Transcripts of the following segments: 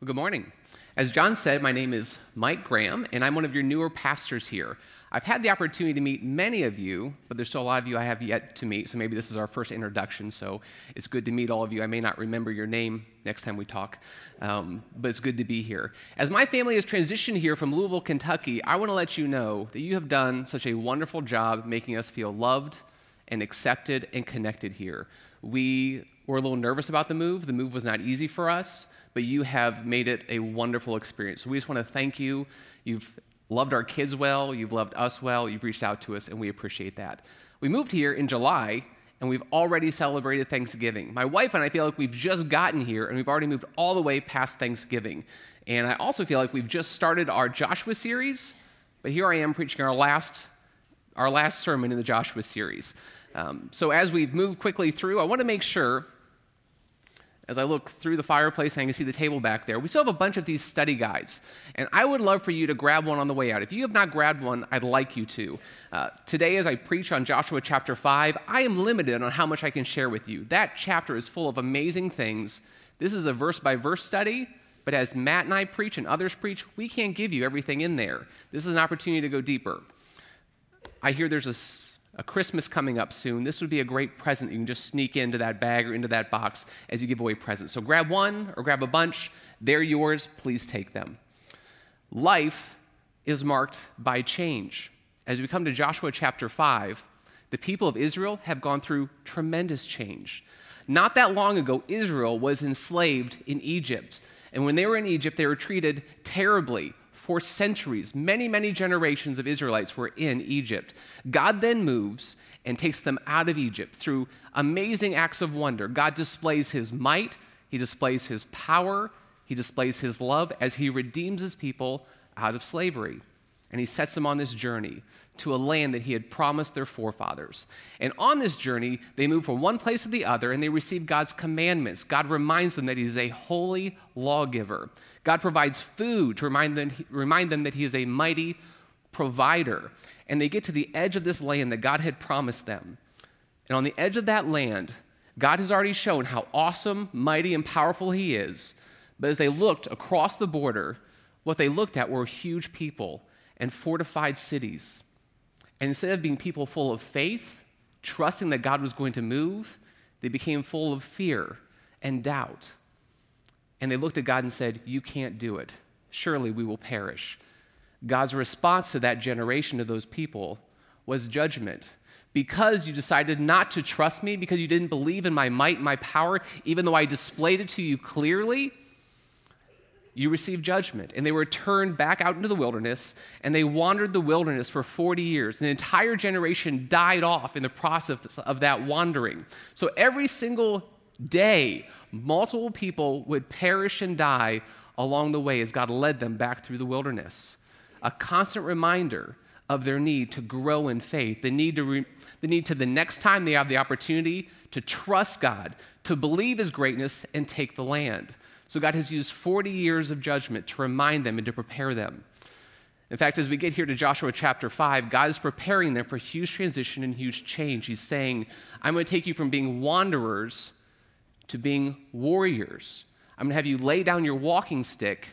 Well, good morning. As John said, my name is Mike Graham, and I'm one of your newer pastors here. I've had the opportunity to meet many of you, but there's still a lot of you I have yet to meet, so maybe this is our first introduction, so it's good to meet all of you. I may not remember your name next time we talk, um, but it's good to be here. As my family has transitioned here from Louisville, Kentucky, I want to let you know that you have done such a wonderful job making us feel loved and accepted and connected here. We were a little nervous about the move. The move was not easy for us but you have made it a wonderful experience. So we just want to thank you. You've loved our kids well, you've loved us well, you've reached out to us, and we appreciate that. We moved here in July, and we've already celebrated Thanksgiving. My wife and I feel like we've just gotten here, and we've already moved all the way past Thanksgiving. And I also feel like we've just started our Joshua series, but here I am preaching our last, our last sermon in the Joshua series. Um, so as we've moved quickly through, I want to make sure as I look through the fireplace and I can see the table back there, we still have a bunch of these study guides. And I would love for you to grab one on the way out. If you have not grabbed one, I'd like you to. Uh, today, as I preach on Joshua chapter 5, I am limited on how much I can share with you. That chapter is full of amazing things. This is a verse by verse study. But as Matt and I preach and others preach, we can't give you everything in there. This is an opportunity to go deeper. I hear there's a a Christmas coming up soon, this would be a great present you can just sneak into that bag or into that box as you give away presents. So grab one or grab a bunch. They're yours. Please take them. Life is marked by change. As we come to Joshua chapter 5, the people of Israel have gone through tremendous change. Not that long ago, Israel was enslaved in Egypt. And when they were in Egypt, they were treated terribly for centuries, many, many generations of Israelites were in Egypt. God then moves and takes them out of Egypt through amazing acts of wonder. God displays his might, he displays his power, he displays his love as he redeems his people out of slavery and he sets them on this journey to a land that he had promised their forefathers. And on this journey, they move from one place to the other and they receive God's commandments. God reminds them that he is a holy lawgiver. God provides food to remind them, remind them that he is a mighty provider. And they get to the edge of this land that God had promised them. And on the edge of that land, God has already shown how awesome, mighty, and powerful he is. But as they looked across the border, what they looked at were huge people and fortified cities. And instead of being people full of faith, trusting that God was going to move, they became full of fear and doubt. And they looked at God and said, You can't do it. Surely we will perish. God's response to that generation of those people was judgment. Because you decided not to trust me, because you didn't believe in my might my power, even though I displayed it to you clearly, you received judgment. And they were turned back out into the wilderness, and they wandered the wilderness for 40 years. An entire generation died off in the process of that wandering. So every single day, multiple people would perish and die along the way as God led them back through the wilderness. A constant reminder of their need to grow in faith, the need to, re- the need to the next time they have the opportunity to trust God, to believe His greatness, and take the land. So God has used 40 years of judgment to remind them and to prepare them. In fact, as we get here to Joshua chapter 5, God is preparing them for huge transition and huge change. He's saying, I'm going to take you from being wanderers to being warriors. I'm going to have you lay down your walking stick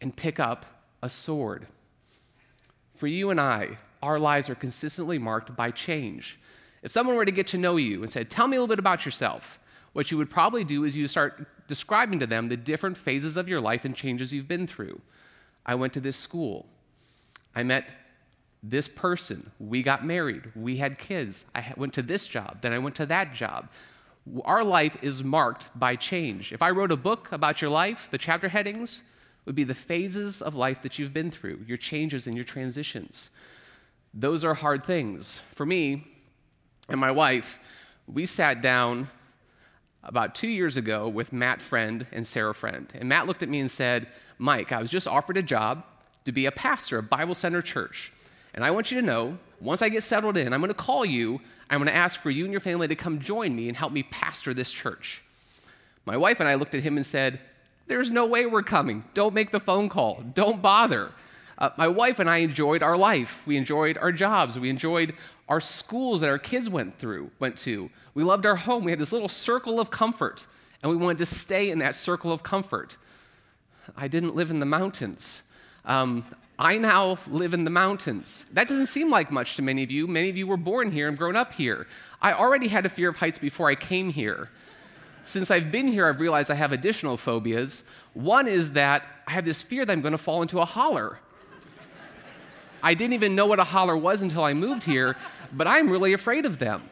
and pick up a sword. For you and I, our lives are consistently marked by change. If someone were to get to know you and said, Tell me a little bit about yourself, what you would probably do is you start describing to them the different phases of your life and changes you've been through. I went to this school. I met this person. We got married. We had kids. I went to this job. Then I went to that job. Our life is marked by change. If I wrote a book about your life, the chapter headings would be the phases of life that you've been through, your changes and your transitions. Those are hard things. For me and my wife, we sat down about two years ago with Matt Friend and Sarah Friend. And Matt looked at me and said, Mike, I was just offered a job to be a pastor of Bible Center Church. And I want you to know, once I get settled in, I'm going to call you. I'm going to ask for you and your family to come join me and help me pastor this church. My wife and I looked at him and said, There's no way we're coming. Don't make the phone call. Don't bother. Uh, my wife and I enjoyed our life. We enjoyed our jobs. We enjoyed our schools that our kids went through, went to. We loved our home. We had this little circle of comfort, and we wanted to stay in that circle of comfort. I didn't live in the mountains. Um, I now live in the mountains. That doesn't seem like much to many of you. Many of you were born here and grown up here. I already had a fear of heights before I came here. Since I've been here, I've realized I have additional phobias. One is that I have this fear that I'm going to fall into a holler. I didn't even know what a holler was until I moved here, but I'm really afraid of them.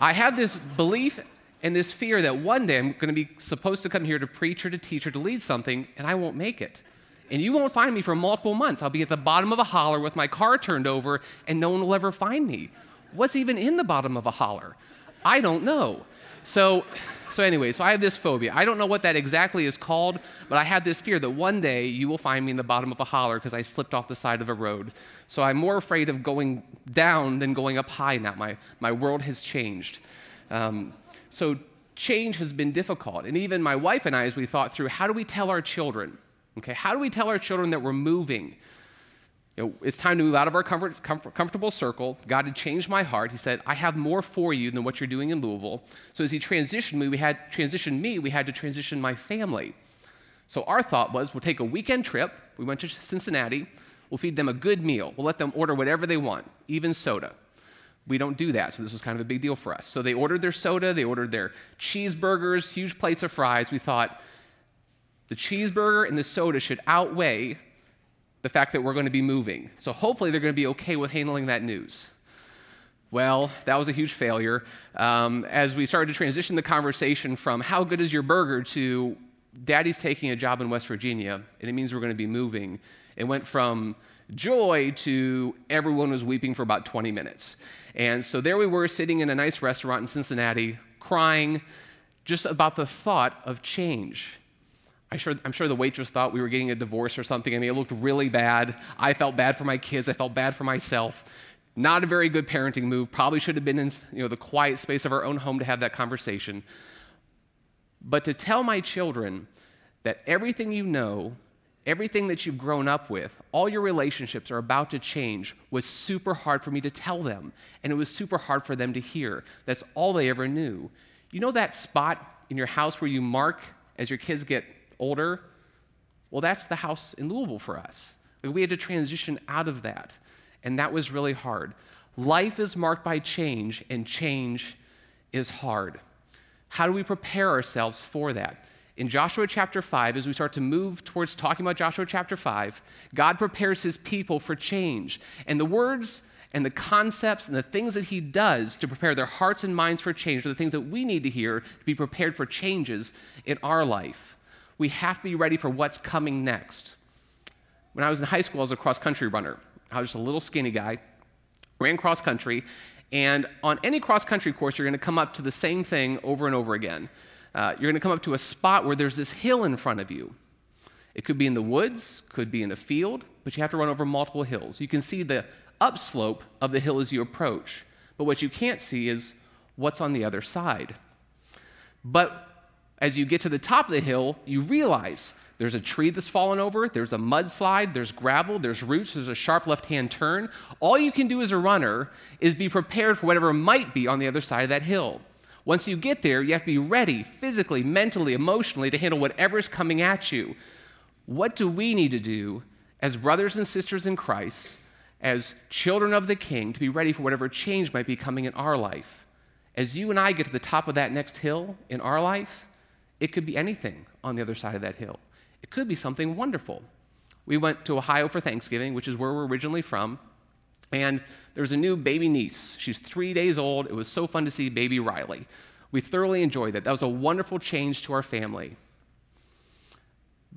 I have this belief and this fear that one day I'm going to be supposed to come here to preach or to teach or to lead something, and I won't make it. And you won't find me for multiple months. I'll be at the bottom of a holler with my car turned over, and no one will ever find me. What's even in the bottom of a holler? I don't know. So, so anyway, so I have this phobia. I don't know what that exactly is called, but I have this fear that one day you will find me in the bottom of a holler because I slipped off the side of a road. So I'm more afraid of going down than going up high now. My, my world has changed. Um, so change has been difficult. And even my wife and I, as we thought through, how do we tell our children? Okay, how do we tell our children that we're moving? You know, it's time to move out of our comfort, comfort, comfortable circle. God had changed my heart. He said, I have more for you than what you're doing in Louisville. So as he transitioned me, we had transitioned me, we had to transition my family. So our thought was we'll take a weekend trip. We went to Cincinnati. We'll feed them a good meal. We'll let them order whatever they want, even soda. We don't do that, so this was kind of a big deal for us. So they ordered their soda, they ordered their cheeseburgers, huge plates of fries. We thought the cheeseburger and the soda should outweigh the fact that we're going to be moving. So hopefully they're going to be okay with handling that news. Well, that was a huge failure. Um, as we started to transition the conversation from how good is your burger to daddy's taking a job in West Virginia, and it means we're going to be moving, it went from joy to everyone was weeping for about 20 minutes. And so there we were sitting in a nice restaurant in Cincinnati, crying just about the thought of change. I sure, I'm sure the waitress thought we were getting a divorce or something. I mean, it looked really bad. I felt bad for my kids. I felt bad for myself. Not a very good parenting move. Probably should have been in you know, the quiet space of our own home to have that conversation. But to tell my children that everything you know, everything that you've grown up with, all your relationships are about to change was super hard for me to tell them. And it was super hard for them to hear. That's all they ever knew. You know that spot in your house where you mark as your kids get older. Well, that's the house in Louisville for us. We had to transition out of that, and that was really hard. Life is marked by change, and change is hard. How do we prepare ourselves for that? In Joshua chapter 5, as we start to move towards talking about Joshua chapter 5, God prepares his people for change. And the words and the concepts and the things that he does to prepare their hearts and minds for change are the things that we need to hear to be prepared for changes in our life we have to be ready for what's coming next. When I was in high school, I was a cross country runner. I was just a little skinny guy, ran cross country, and on any cross country course, you're going to come up to the same thing over and over again. Uh, you're going to come up to a spot where there's this hill in front of you. It could be in the woods, could be in a field, but you have to run over multiple hills. You can see the upslope of the hill as you approach, but what you can't see is what's on the other side. But as you get to the top of the hill, you realize there's a tree that's fallen over, there's a mudslide, there's gravel, there's roots, there's a sharp left hand turn. All you can do as a runner is be prepared for whatever might be on the other side of that hill. Once you get there, you have to be ready physically, mentally, emotionally to handle whatever's coming at you. What do we need to do as brothers and sisters in Christ, as children of the King, to be ready for whatever change might be coming in our life? As you and I get to the top of that next hill in our life, it could be anything on the other side of that hill. It could be something wonderful. We went to Ohio for Thanksgiving, which is where we're originally from, and there was a new baby niece. She's three days old. It was so fun to see baby Riley. We thoroughly enjoyed that. That was a wonderful change to our family.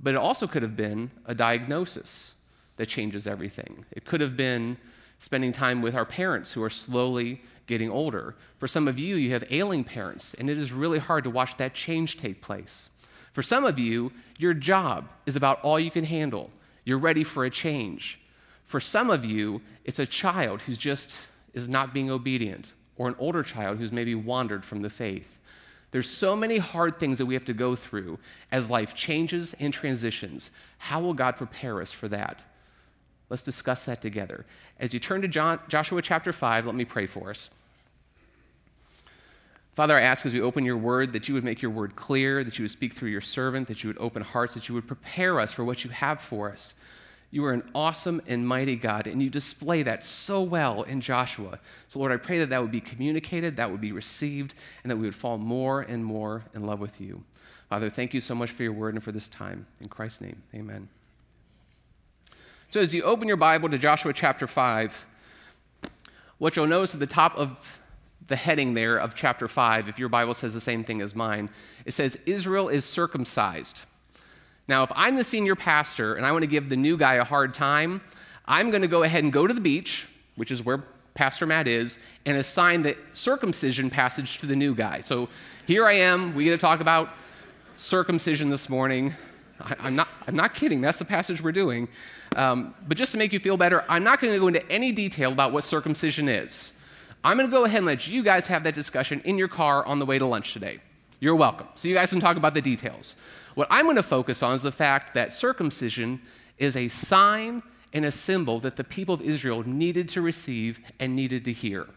But it also could have been a diagnosis that changes everything. It could have been spending time with our parents who are slowly getting older. For some of you, you have ailing parents, and it is really hard to watch that change take place. For some of you, your job is about all you can handle. You're ready for a change. For some of you, it's a child who's just is not being obedient, or an older child who's maybe wandered from the faith. There's so many hard things that we have to go through as life changes and transitions. How will God prepare us for that? Let's discuss that together. As you turn to John, Joshua chapter 5, let me pray for us. Father, I ask as we open your word that you would make your word clear, that you would speak through your servant, that you would open hearts, that you would prepare us for what you have for us. You are an awesome and mighty God, and you display that so well in Joshua. So, Lord, I pray that that would be communicated, that would be received, and that we would fall more and more in love with you. Father, thank you so much for your word and for this time. In Christ's name, amen. So, as you open your Bible to Joshua chapter 5, what you'll notice at the top of the heading there of chapter 5, if your Bible says the same thing as mine, it says, Israel is circumcised. Now, if I'm the senior pastor and I want to give the new guy a hard time, I'm going to go ahead and go to the beach, which is where Pastor Matt is, and assign the circumcision passage to the new guy. So here I am. We get to talk about circumcision this morning. I, am not, I'm not kidding. That's the passage we're doing. Um, but just to make you feel better, I'm not going to go into any detail about what circumcision is. I'm going to go ahead and let you guys have that discussion in your car on the way to lunch today. You're welcome. So you guys can talk about the details. What I'm going to focus on is the fact that circumcision is a sign and a symbol that the people of Israel needed to receive and needed to hear.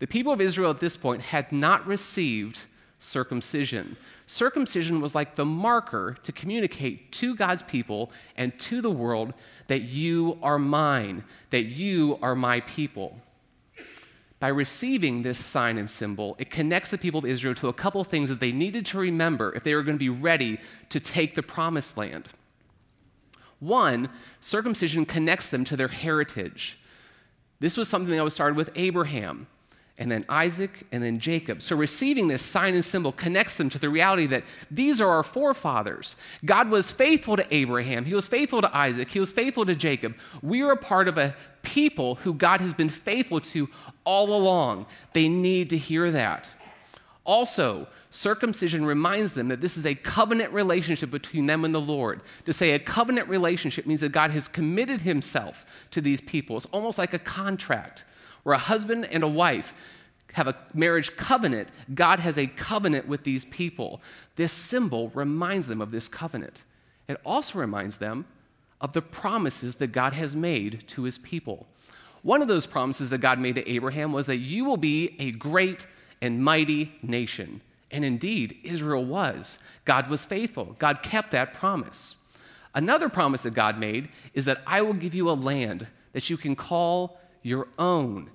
The people of Israel at this point had not received circumcision. Circumcision was like the marker to communicate to God's people and to the world that you are mine, that you are my people by receiving this sign and symbol, it connects the people of Israel to a couple things that they needed to remember if they were going to be ready to take the promised land. One, circumcision connects them to their heritage. This was something that was started with Abraham and then Isaac, and then Jacob. So receiving this sign and symbol connects them to the reality that these are our forefathers. God was faithful to Abraham, He was faithful to Isaac, He was faithful to Jacob. We are a part of a people who God has been faithful to all along. They need to hear that. Also, circumcision reminds them that this is a covenant relationship between them and the Lord. To say a covenant relationship means that God has committed himself to these people. It's almost like a contract where a husband and a wife have a marriage covenant, God has a covenant with these people. This symbol reminds them of this covenant. It also reminds them of the promises that God has made to his people. One of those promises that God made to Abraham was that you will be a great and mighty nation. And indeed, Israel was. God was faithful. God kept that promise. Another promise that God made is that I will give you a land that you can call your own.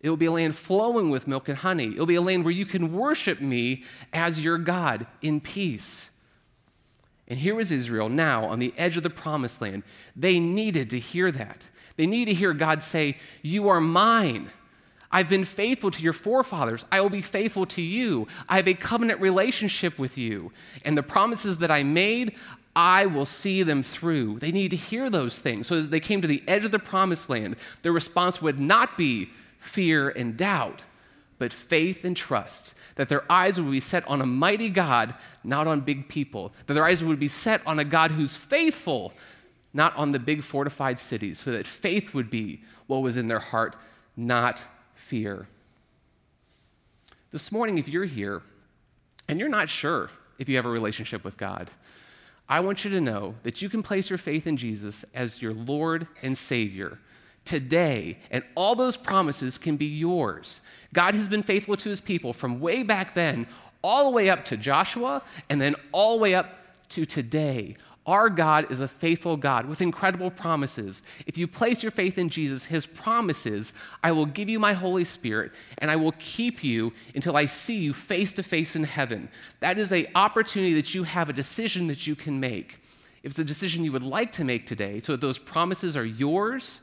It will be a land flowing with milk and honey. It will be a land where you can worship me as your God in peace. And here was Israel now on the edge of the promised land. They needed to hear that. They need to hear God say, You are mine. I've been faithful to your forefathers. I will be faithful to you. I have a covenant relationship with you. And the promises that I made, I will see them through. They need to hear those things. So as they came to the edge of the promised land, their response would not be fear and doubt, but faith and trust. That their eyes would be set on a mighty God, not on big people. That their eyes would be set on a God who's faithful, not on the big fortified cities. So that faith would be what was in their heart, not fear. This morning, if you're here and you're not sure if you have a relationship with God, I want you to know that you can place your faith in Jesus as your Lord and Savior today, and all those promises can be yours. God has been faithful to his people from way back then, all the way up to Joshua, and then all the way up to today. Our God is a faithful God with incredible promises. If you place your faith in Jesus, his promises, I will give you my Holy Spirit and I will keep you until I see you face to face in heaven. That is an opportunity that you have, a decision that you can make. If it's a decision you would like to make today, so that those promises are yours,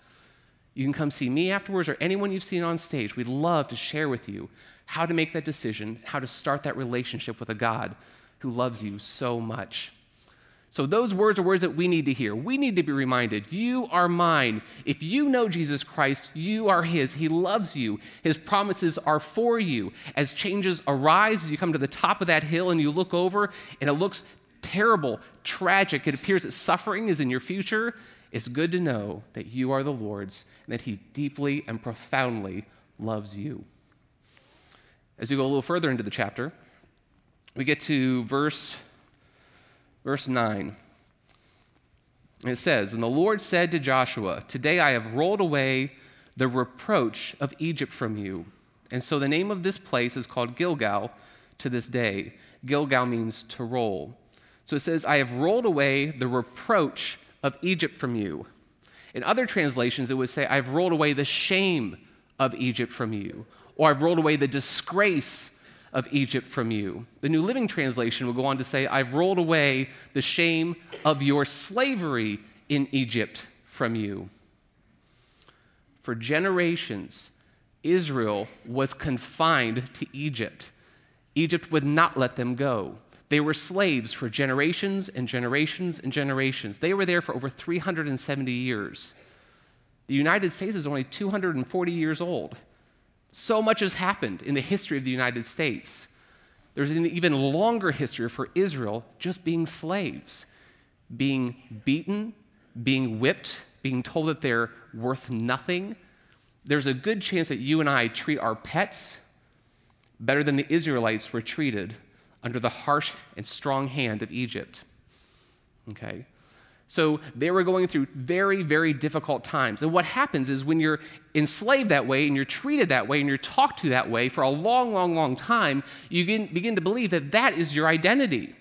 you can come see me afterwards or anyone you've seen on stage. We'd love to share with you how to make that decision, how to start that relationship with a God who loves you so much. So, those words are words that we need to hear. We need to be reminded you are mine. If you know Jesus Christ, you are His. He loves you. His promises are for you. As changes arise, as you come to the top of that hill and you look over and it looks terrible, tragic, it appears that suffering is in your future, it's good to know that you are the Lord's and that He deeply and profoundly loves you. As we go a little further into the chapter, we get to verse, verse 9. It says, And the Lord said to Joshua, Today I have rolled away the reproach of Egypt from you. And so the name of this place is called Gilgal to this day. Gilgal means to roll. So it says, I have rolled away the reproach of Egypt from you. In other translations, it would say, I've rolled away the shame of Egypt from you, or I've rolled away the disgrace of Egypt from you. The New Living Translation will go on to say, I've rolled away the shame of your slavery in Egypt from you. For generations, Israel was confined to Egypt. Egypt would not let them go. They were slaves for generations and generations and generations. They were there for over 370 years. The United States is only 240 years old. So much has happened in the history of the United States. There's an even longer history for Israel just being slaves, being beaten, being whipped, being told that they're worth nothing. There's a good chance that you and I treat our pets better than the Israelites were treated under the harsh and strong hand of Egypt. Okay? So they were going through very, very difficult times. And what happens is when you're enslaved that way and you're treated that way and you're talked to that way for a long, long, long time, you begin to believe that that is your identity.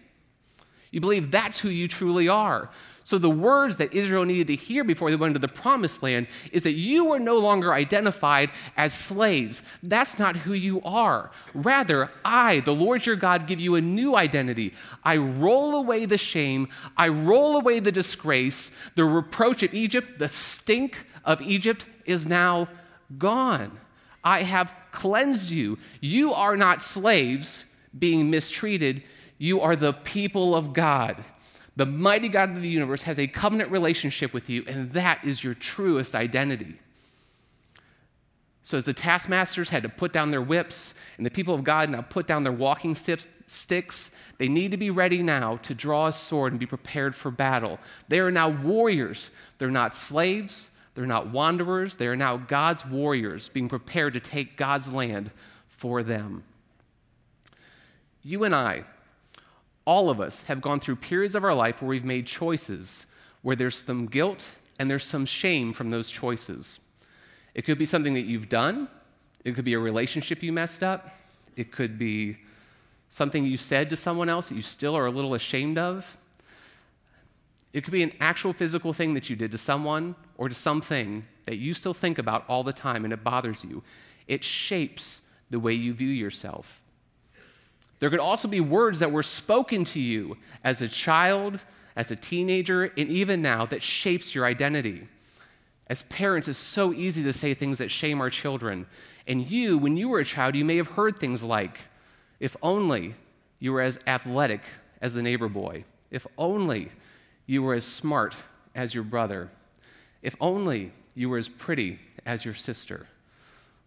You believe that's who you truly are. So, the words that Israel needed to hear before they went into the promised land is that you are no longer identified as slaves. That's not who you are. Rather, I, the Lord your God, give you a new identity. I roll away the shame, I roll away the disgrace, the reproach of Egypt, the stink of Egypt is now gone. I have cleansed you. You are not slaves being mistreated, you are the people of God. The mighty God of the universe has a covenant relationship with you, and that is your truest identity. So, as the taskmasters had to put down their whips, and the people of God now put down their walking sticks, they need to be ready now to draw a sword and be prepared for battle. They are now warriors. They're not slaves, they're not wanderers. They are now God's warriors, being prepared to take God's land for them. You and I, all of us have gone through periods of our life where we've made choices where there's some guilt and there's some shame from those choices. It could be something that you've done, it could be a relationship you messed up, it could be something you said to someone else that you still are a little ashamed of. It could be an actual physical thing that you did to someone or to something that you still think about all the time and it bothers you. It shapes the way you view yourself. There could also be words that were spoken to you as a child, as a teenager, and even now that shapes your identity. As parents, it's so easy to say things that shame our children. And you, when you were a child, you may have heard things like, if only you were as athletic as the neighbor boy. If only you were as smart as your brother. If only you were as pretty as your sister.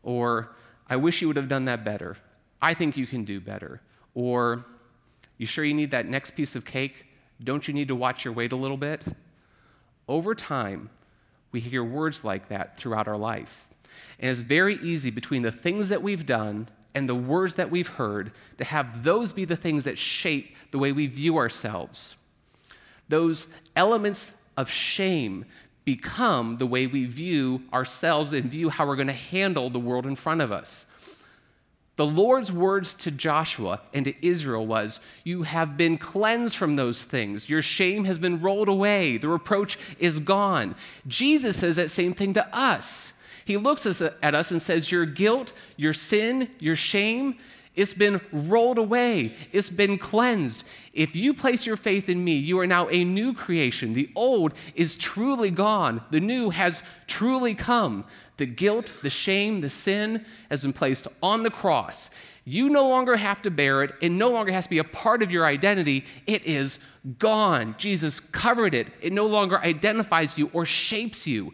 Or, I wish you would have done that better. I think you can do better. Or, you sure you need that next piece of cake? Don't you need to watch your weight a little bit? Over time, we hear words like that throughout our life. And it's very easy between the things that we've done and the words that we've heard to have those be the things that shape the way we view ourselves. Those elements of shame become the way we view ourselves and view how we're going to handle the world in front of us. The Lord's words to Joshua and to Israel was, You have been cleansed from those things. Your shame has been rolled away. The reproach is gone. Jesus says that same thing to us. He looks at us and says, Your guilt, your sin, your shame, it's been rolled away. It's been cleansed. If you place your faith in me, you are now a new creation. The old is truly gone, the new has truly come. The guilt, the shame, the sin has been placed on the cross. You no longer have to bear it. It no longer has to be a part of your identity. It is gone. Jesus covered it. It no longer identifies you or shapes you.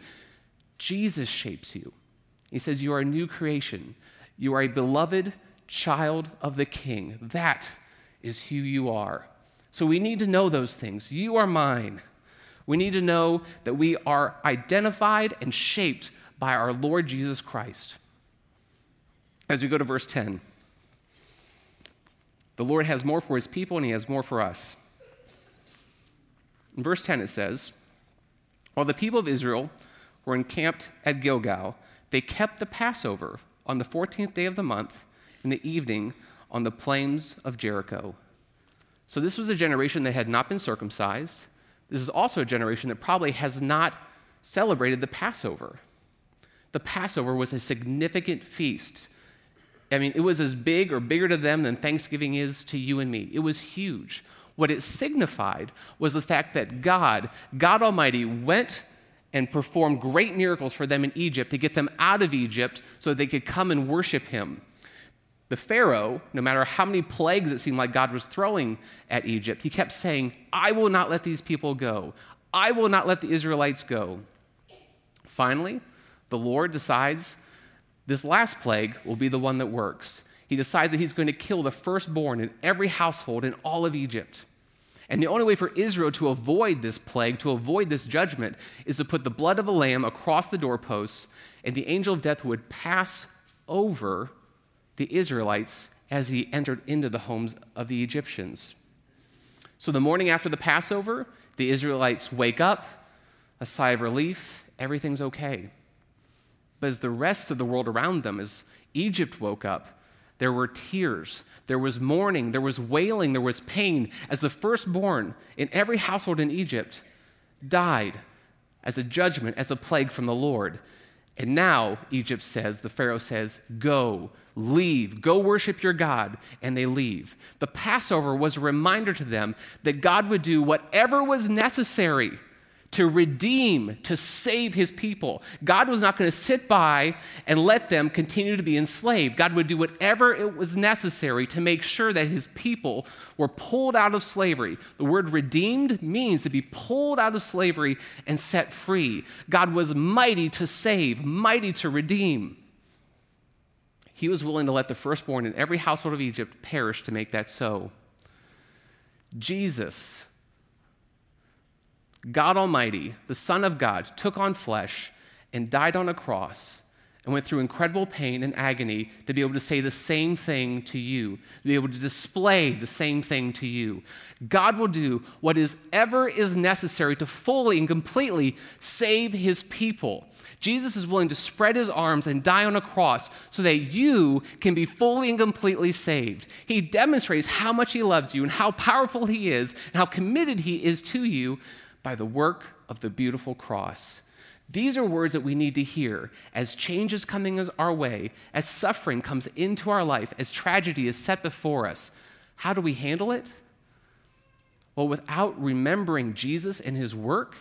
Jesus shapes you. He says, You are a new creation. You are a beloved child of the King. That is who you are. So we need to know those things. You are mine. We need to know that we are identified and shaped by our Lord Jesus Christ. As we go to verse 10, the Lord has more for his people and he has more for us. In verse 10, it says, While the people of Israel were encamped at Gilgal, they kept the Passover on the 14th day of the month in the evening on the plains of Jericho. So, this was a generation that had not been circumcised. This is also a generation that probably has not celebrated the Passover. The Passover was a significant feast. I mean, it was as big or bigger to them than Thanksgiving is to you and me. It was huge. What it signified was the fact that God, God Almighty, went and performed great miracles for them in Egypt to get them out of Egypt so they could come and worship Him. The Pharaoh, no matter how many plagues it seemed like God was throwing at Egypt, he kept saying, I will not let these people go. I will not let the Israelites go. Finally, the Lord decides this last plague will be the one that works. He decides that he's going to kill the firstborn in every household in all of Egypt. And the only way for Israel to avoid this plague, to avoid this judgment, is to put the blood of a lamb across the doorposts, and the angel of death would pass over the Israelites as he entered into the homes of the Egyptians. So the morning after the Passover, the Israelites wake up, a sigh of relief, everything's okay. But as the rest of the world around them, as Egypt woke up, there were tears, there was mourning, there was wailing, there was pain, as the firstborn in every household in Egypt died as a judgment, as a plague from the Lord. And now, Egypt says, the Pharaoh says, go, leave, go worship your God. And they leave. The Passover was a reminder to them that God would do whatever was necessary to redeem, to save his people. God was not going to sit by and let them continue to be enslaved. God would do whatever it was necessary to make sure that his people were pulled out of slavery. The word redeemed means to be pulled out of slavery and set free. God was mighty to save, mighty to redeem. He was willing to let the firstborn in every household of Egypt perish to make that so. Jesus God Almighty, the Son of God, took on flesh and died on a cross and went through incredible pain and agony to be able to say the same thing to you, to be able to display the same thing to you. God will do what is ever is necessary to fully and completely save his people. Jesus is willing to spread his arms and die on a cross so that you can be fully and completely saved. He demonstrates how much he loves you and how powerful he is and how committed he is to you by the work of the beautiful cross. These are words that we need to hear as change is coming our way, as suffering comes into our life, as tragedy is set before us. How do we handle it? Well, without remembering Jesus and his work,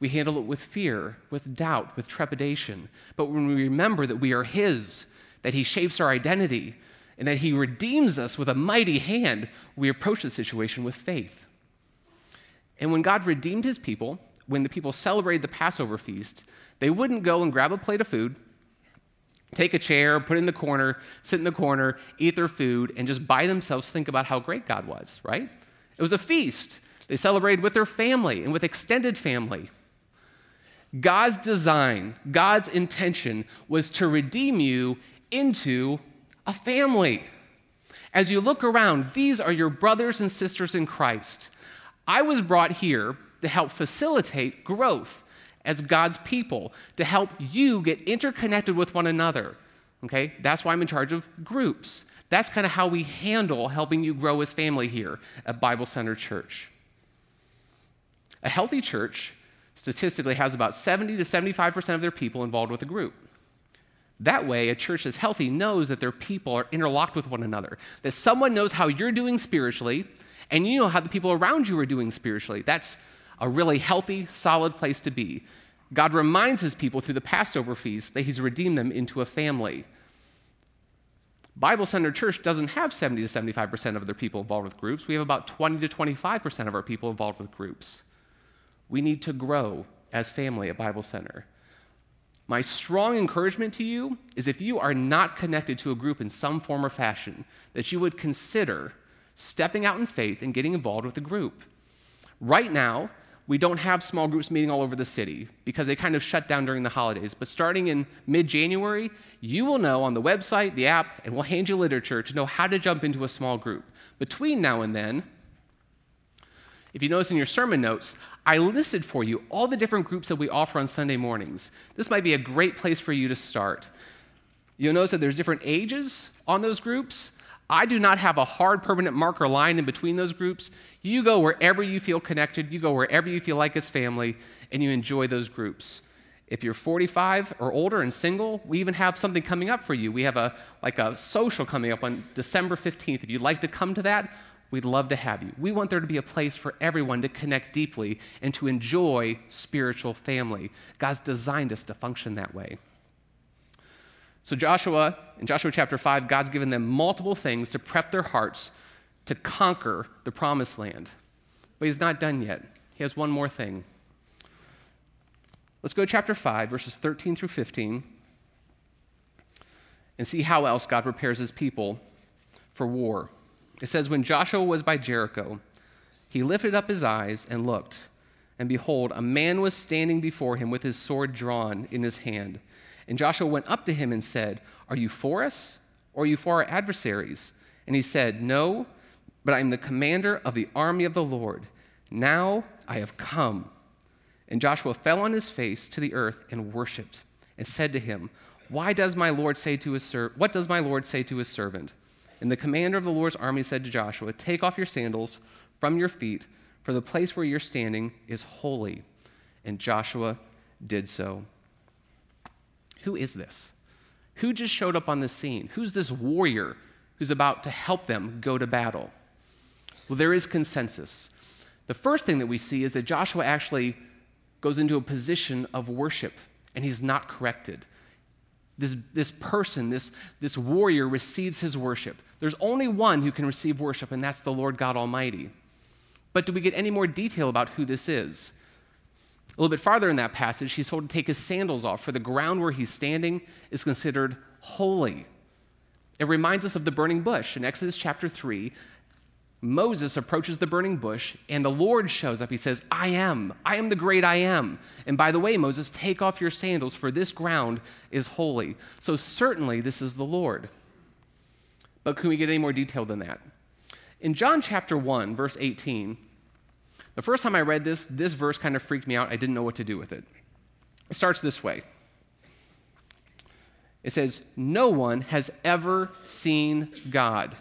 we handle it with fear, with doubt, with trepidation. But when we remember that we are his, that he shapes our identity, and that he redeems us with a mighty hand, we approach the situation with faith. And when God redeemed his people, when the people celebrated the Passover feast, they wouldn't go and grab a plate of food, take a chair, put it in the corner, sit in the corner, eat their food, and just by themselves think about how great God was, right? It was a feast. They celebrated with their family and with extended family. God's design, God's intention was to redeem you into a family. As you look around, these are your brothers and sisters in Christ. I was brought here to help facilitate growth as God's people, to help you get interconnected with one another. Okay? That's why I'm in charge of groups. That's kind of how we handle helping you grow as family here at Bible Center Church. A healthy church statistically has about 70 to 75% of their people involved with a group. That way, a church that's healthy knows that their people are interlocked with one another, that someone knows how you're doing spiritually, and you know how the people around you are doing spiritually. That's a really healthy, solid place to be. God reminds his people through the Passover feast that he's redeemed them into a family. Bible Center Church doesn't have 70 to 75% of their people involved with groups. We have about 20 to 25% of our people involved with groups. We need to grow as family at Bible Center. My strong encouragement to you is if you are not connected to a group in some form or fashion, that you would consider stepping out in faith and getting involved with a group. Right now, we don't have small groups meeting all over the city because they kind of shut down during the holidays. But starting in mid January, you will know on the website, the app, and we'll hand you literature to know how to jump into a small group. Between now and then, if you notice in your sermon notes, I listed for you all the different groups that we offer on Sunday mornings. This might be a great place for you to start. You'll notice that there's different ages on those groups. I do not have a hard permanent marker line in between those groups. You go wherever you feel connected, you go wherever you feel like it's family, and you enjoy those groups. If you're 45 or older and single, we even have something coming up for you. We have a like a social coming up on December 15th. If you'd like to come to that, we'd love to have you. We want there to be a place for everyone to connect deeply and to enjoy spiritual family. God's designed us to function that way. So, Joshua, in Joshua chapter 5, God's given them multiple things to prep their hearts to conquer the promised land. But he's not done yet. He has one more thing. Let's go to chapter 5, verses 13 through 15, and see how else God prepares his people for war. It says, When Joshua was by Jericho, he lifted up his eyes and looked, and behold, a man was standing before him with his sword drawn in his hand. And Joshua went up to him and said, Are you for us, or are you for our adversaries? And he said, No, but I am the commander of the army of the Lord. Now I have come. And Joshua fell on his face to the earth and worshipped, and said to him, Why does my Lord say to his ser- what does my Lord say to his servant? And the commander of the Lord's army said to Joshua, Take off your sandals from your feet, for the place where you're standing is holy. And Joshua did so. Who is this? Who just showed up on the scene? Who's this warrior who's about to help them go to battle? Well, there is consensus. The first thing that we see is that Joshua actually goes into a position of worship and he's not corrected. This, this person, this, this warrior, receives his worship. There's only one who can receive worship, and that's the Lord God Almighty. But do we get any more detail about who this is? A little bit farther in that passage, he's told to take his sandals off, for the ground where he's standing is considered holy. It reminds us of the burning bush. In Exodus chapter 3, Moses approaches the burning bush, and the Lord shows up. He says, I am. I am the great I am. And by the way, Moses, take off your sandals, for this ground is holy. So certainly this is the Lord. But can we get any more detail than that? In John chapter 1, verse 18, the first time I read this, this verse kind of freaked me out. I didn't know what to do with it. It starts this way it says, No one has ever seen God.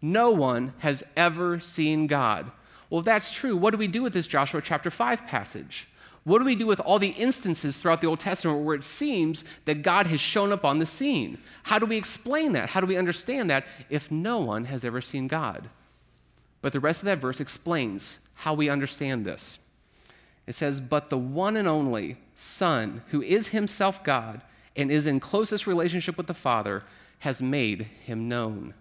No one has ever seen God. Well, if that's true, what do we do with this Joshua chapter 5 passage? What do we do with all the instances throughout the Old Testament where it seems that God has shown up on the scene? How do we explain that? How do we understand that if no one has ever seen God? But the rest of that verse explains how we understand this. It says, But the one and only Son, who is himself God and is in closest relationship with the Father, has made him known.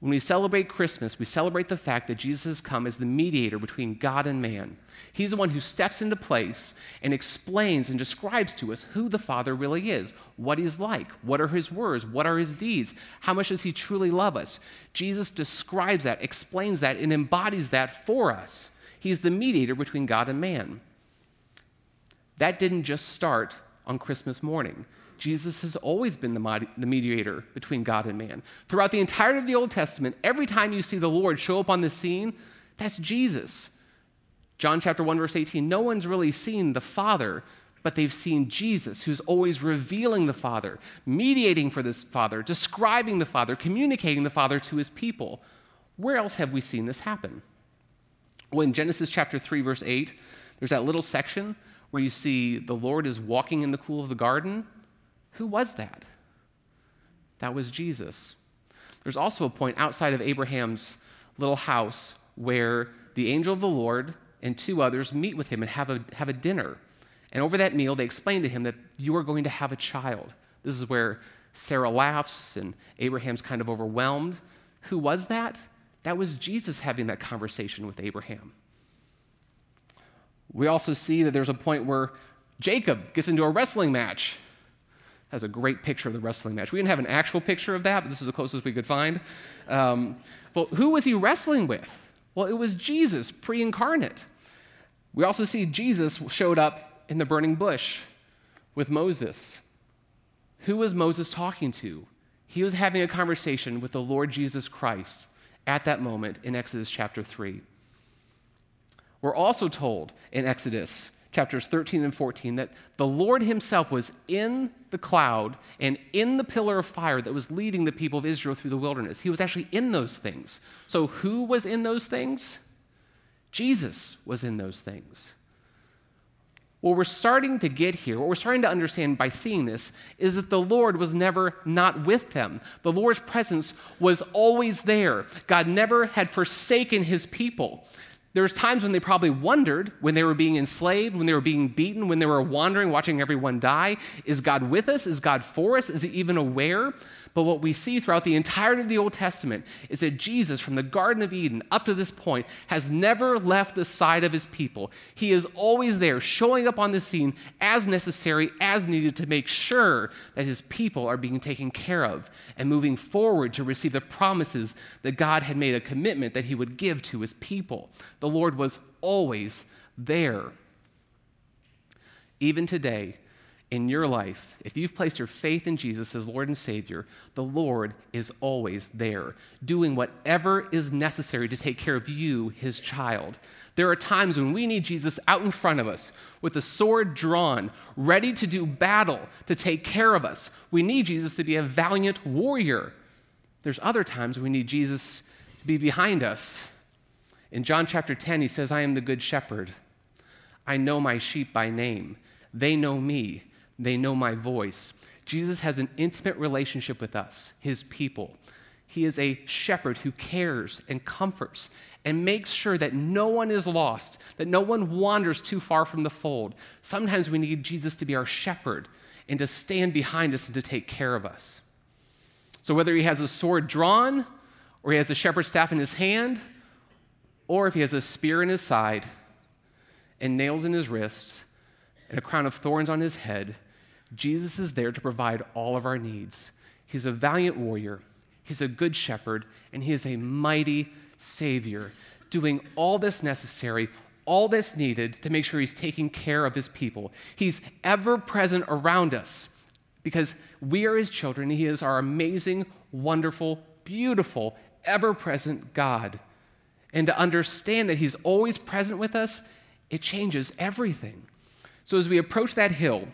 When we celebrate Christmas, we celebrate the fact that Jesus has come as the mediator between God and man. He's the one who steps into place and explains and describes to us who the Father really is, what he's like, what are his words, what are his deeds, how much does he truly love us. Jesus describes that, explains that, and embodies that for us. He's the mediator between God and man. That didn't just start on Christmas morning. Jesus has always been the, mediator between God and man. Throughout the entirety of the Old Testament, every time you see the Lord show up on the scene, that's Jesus. John chapter 1 verse 18, no one's really seen the Father, but they've seen Jesus, who's always revealing the Father, mediating for this Father, describing the Father, communicating the Father to his people. Where else have we seen this happen? Well, in Genesis chapter 3 verse 8, there's that little section where you see the Lord is walking in the cool of the garden who was that? That was Jesus. There's also a point outside of Abraham's little house where the angel of the Lord and two others meet with him and have a, have a dinner. And over that meal, they explain to him that you are going to have a child. This is where Sarah laughs and Abraham's kind of overwhelmed. Who was that? That was Jesus having that conversation with Abraham. We also see that there's a point where Jacob gets into a wrestling match has a great picture of the wrestling match. We didn't have an actual picture of that, but this is the closest we could find. Um, who was he wrestling with? Well, it was Jesus, pre incarnate. We also see Jesus showed up in the burning bush with Moses. Who was Moses talking to? He was having a conversation with the Lord Jesus Christ at that moment in Exodus chapter 3. We're also told in Exodus chapters 13 and 14, that the Lord himself was in the cloud and in the pillar of fire that was leading the people of Israel through the wilderness. He was actually in those things. So, who was in those things? Jesus was in those things. What we're starting to get here, what we're starting to understand by seeing this, is that the Lord was never not with them. The Lord's presence was always there. God never had forsaken his people. There's times when they probably wondered when they were being enslaved, when they were being beaten, when they were wandering, watching everyone die is God with us? Is God for us? Is he even aware? But what we see throughout the entirety of the Old Testament is that Jesus, from the Garden of Eden up to this point, has never left the side of his people. He is always there, showing up on the scene as necessary, as needed to make sure that his people are being taken care of and moving forward to receive the promises that God had made a commitment that he would give to his people. The Lord was always there. Even today, in your life, if you've placed your faith in Jesus as Lord and Savior, the Lord is always there, doing whatever is necessary to take care of you, his child. There are times when we need Jesus out in front of us with a sword drawn, ready to do battle, to take care of us. We need Jesus to be a valiant warrior. There's other times we need Jesus to be behind us. In John chapter 10, he says, I am the good shepherd. I know my sheep by name. They know me they know my voice. Jesus has an intimate relationship with us, his people. He is a shepherd who cares and comforts and makes sure that no one is lost, that no one wanders too far from the fold. Sometimes we need Jesus to be our shepherd and to stand behind us and to take care of us. So, whether he has a sword drawn, or he has a shepherd's staff in his hand, or if he has a spear in his side and nails in his wrists and a crown of thorns on his head, Jesus is there to provide all of our needs. He's a valiant warrior, he's a good shepherd, and he is a mighty Savior, doing all this necessary, all this needed to make sure he's taking care of his people. He's ever present around us because we are his children. He is our amazing, wonderful, beautiful, ever present God. And to understand that he's always present with us, it changes everything. So as we approach that hill,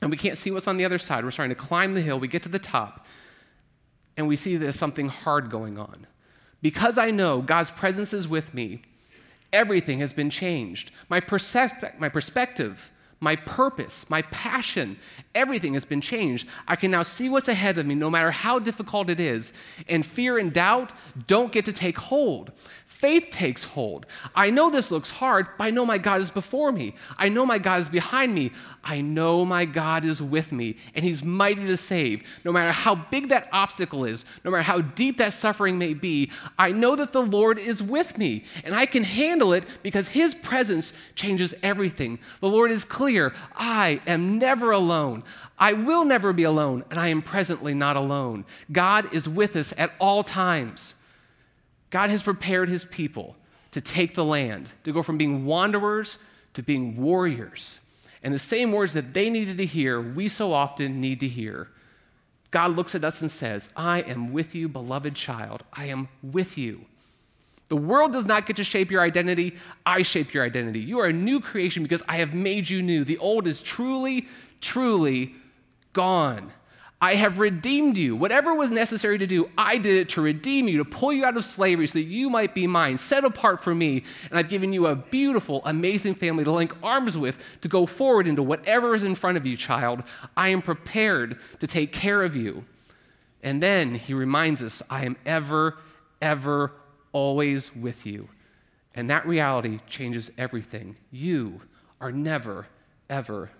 and we can't see what's on the other side. We're starting to climb the hill. We get to the top, and we see there's something hard going on. Because I know God's presence is with me, everything has been changed. My, perspe- my perspective, my purpose, my passion, everything has been changed. I can now see what's ahead of me, no matter how difficult it is. And fear and doubt don't get to take hold. Faith takes hold. I know this looks hard, but I know my God is before me. I know my God is behind me. I know my God is with me, and He's mighty to save. No matter how big that obstacle is, no matter how deep that suffering may be, I know that the Lord is with me, and I can handle it because His presence changes everything. The Lord is clear I am never alone. I will never be alone, and I am presently not alone. God is with us at all times. God has prepared his people to take the land, to go from being wanderers to being warriors. And the same words that they needed to hear, we so often need to hear. God looks at us and says, I am with you, beloved child. I am with you. The world does not get to shape your identity. I shape your identity. You are a new creation because I have made you new. The old is truly, truly gone. I have redeemed you. Whatever was necessary to do, I did it to redeem you, to pull you out of slavery so that you might be mine, set apart for me. And I've given you a beautiful, amazing family to link arms with to go forward into whatever is in front of you, child. I am prepared to take care of you. And then he reminds us, I am ever, ever, always with you. And that reality changes everything. You are never, ever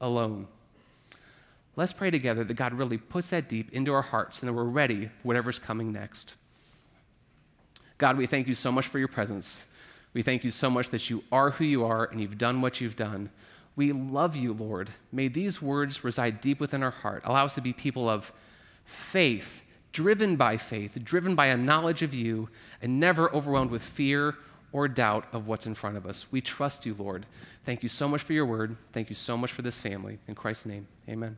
alone. Let's pray together that God really puts that deep into our hearts and that we're ready for whatever's coming next. God, we thank you so much for your presence. We thank you so much that you are who you are and you've done what you've done. We love you, Lord. May these words reside deep within our heart. Allow us to be people of faith, driven by faith, driven by a knowledge of you, and never overwhelmed with fear or doubt of what's in front of us. We trust you, Lord. Thank you so much for your word. Thank you so much for this family. In Christ's name, amen.